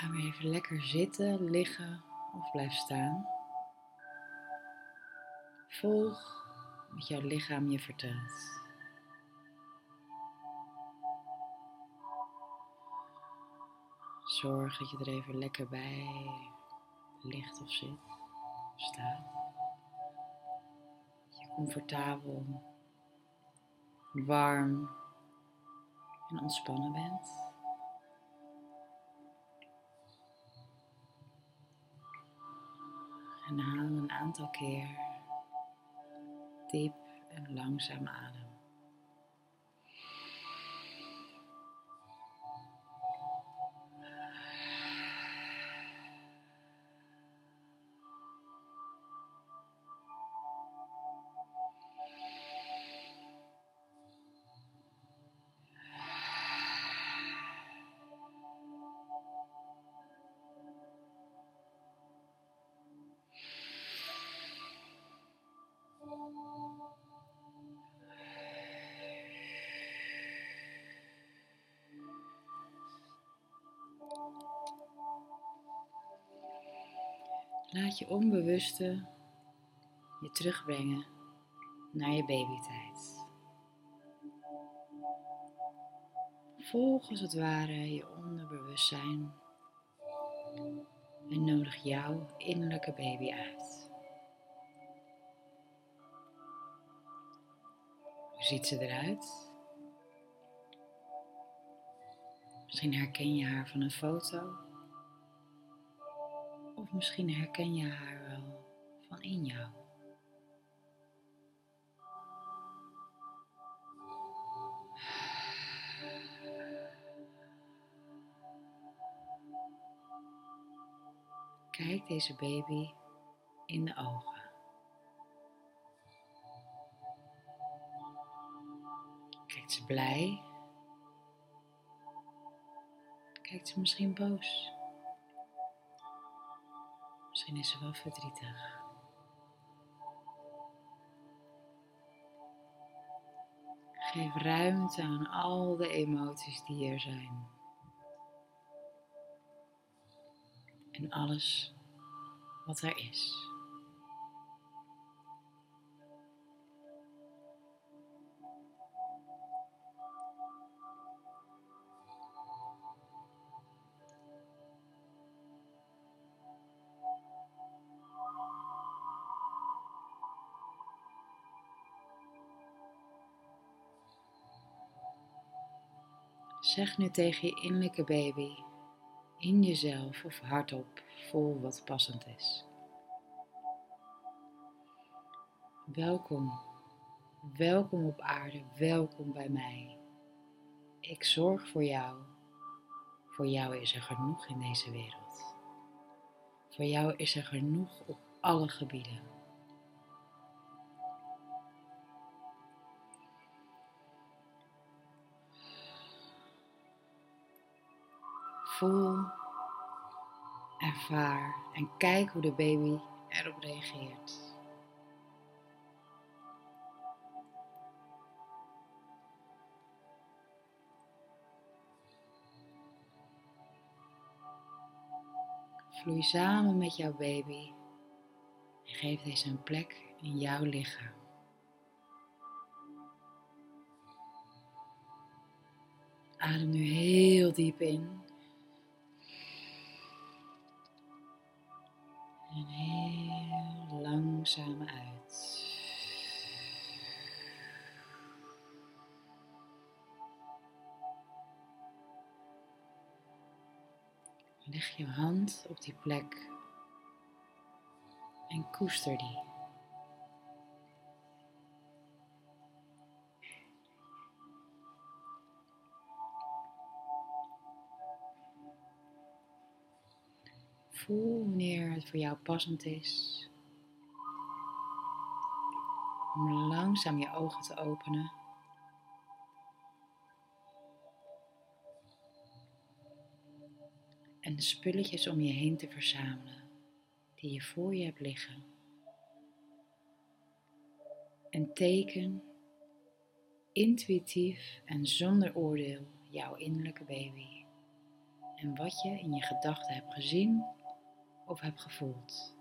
Ga weer even lekker zitten, liggen of blijf staan. Volg wat jouw lichaam je vertelt. Zorg dat je er even lekker bij ligt of zit of staat. Je comfortabel, warm en ontspannen bent. En haal een aantal keer diep en langzaam adem. Laat je onbewuste je terugbrengen naar je babytijd. Volg als het ware je onderbewustzijn en nodig jouw innerlijke baby uit. Hoe ziet ze eruit? Misschien herken je haar van een foto. Misschien herken je haar wel van in jou. Kijk deze baby in de ogen. Kijkt ze blij? Kijkt ze misschien boos? Misschien is ze wel verdrietig. Geef ruimte aan al de emoties die er zijn. En alles wat er is. Zeg nu tegen je innerlijke baby, in jezelf of hardop, vol wat passend is. Welkom, welkom op aarde, welkom bij mij. Ik zorg voor jou. Voor jou is er genoeg in deze wereld. Voor jou is er genoeg op alle gebieden. Voel, ervaar en kijk hoe de baby erop reageert. Vloei samen met jouw baby en geef deze een plek in jouw lichaam. Adem nu heel diep in. Langzaam uit. Leg je hand op die plek en koester die. Voel wanneer het voor jou passend is om langzaam je ogen te openen. En de spulletjes om je heen te verzamelen die je voor je hebt liggen. En teken intuïtief en zonder oordeel jouw innerlijke baby en wat je in je gedachten hebt gezien of hebt gevoeld.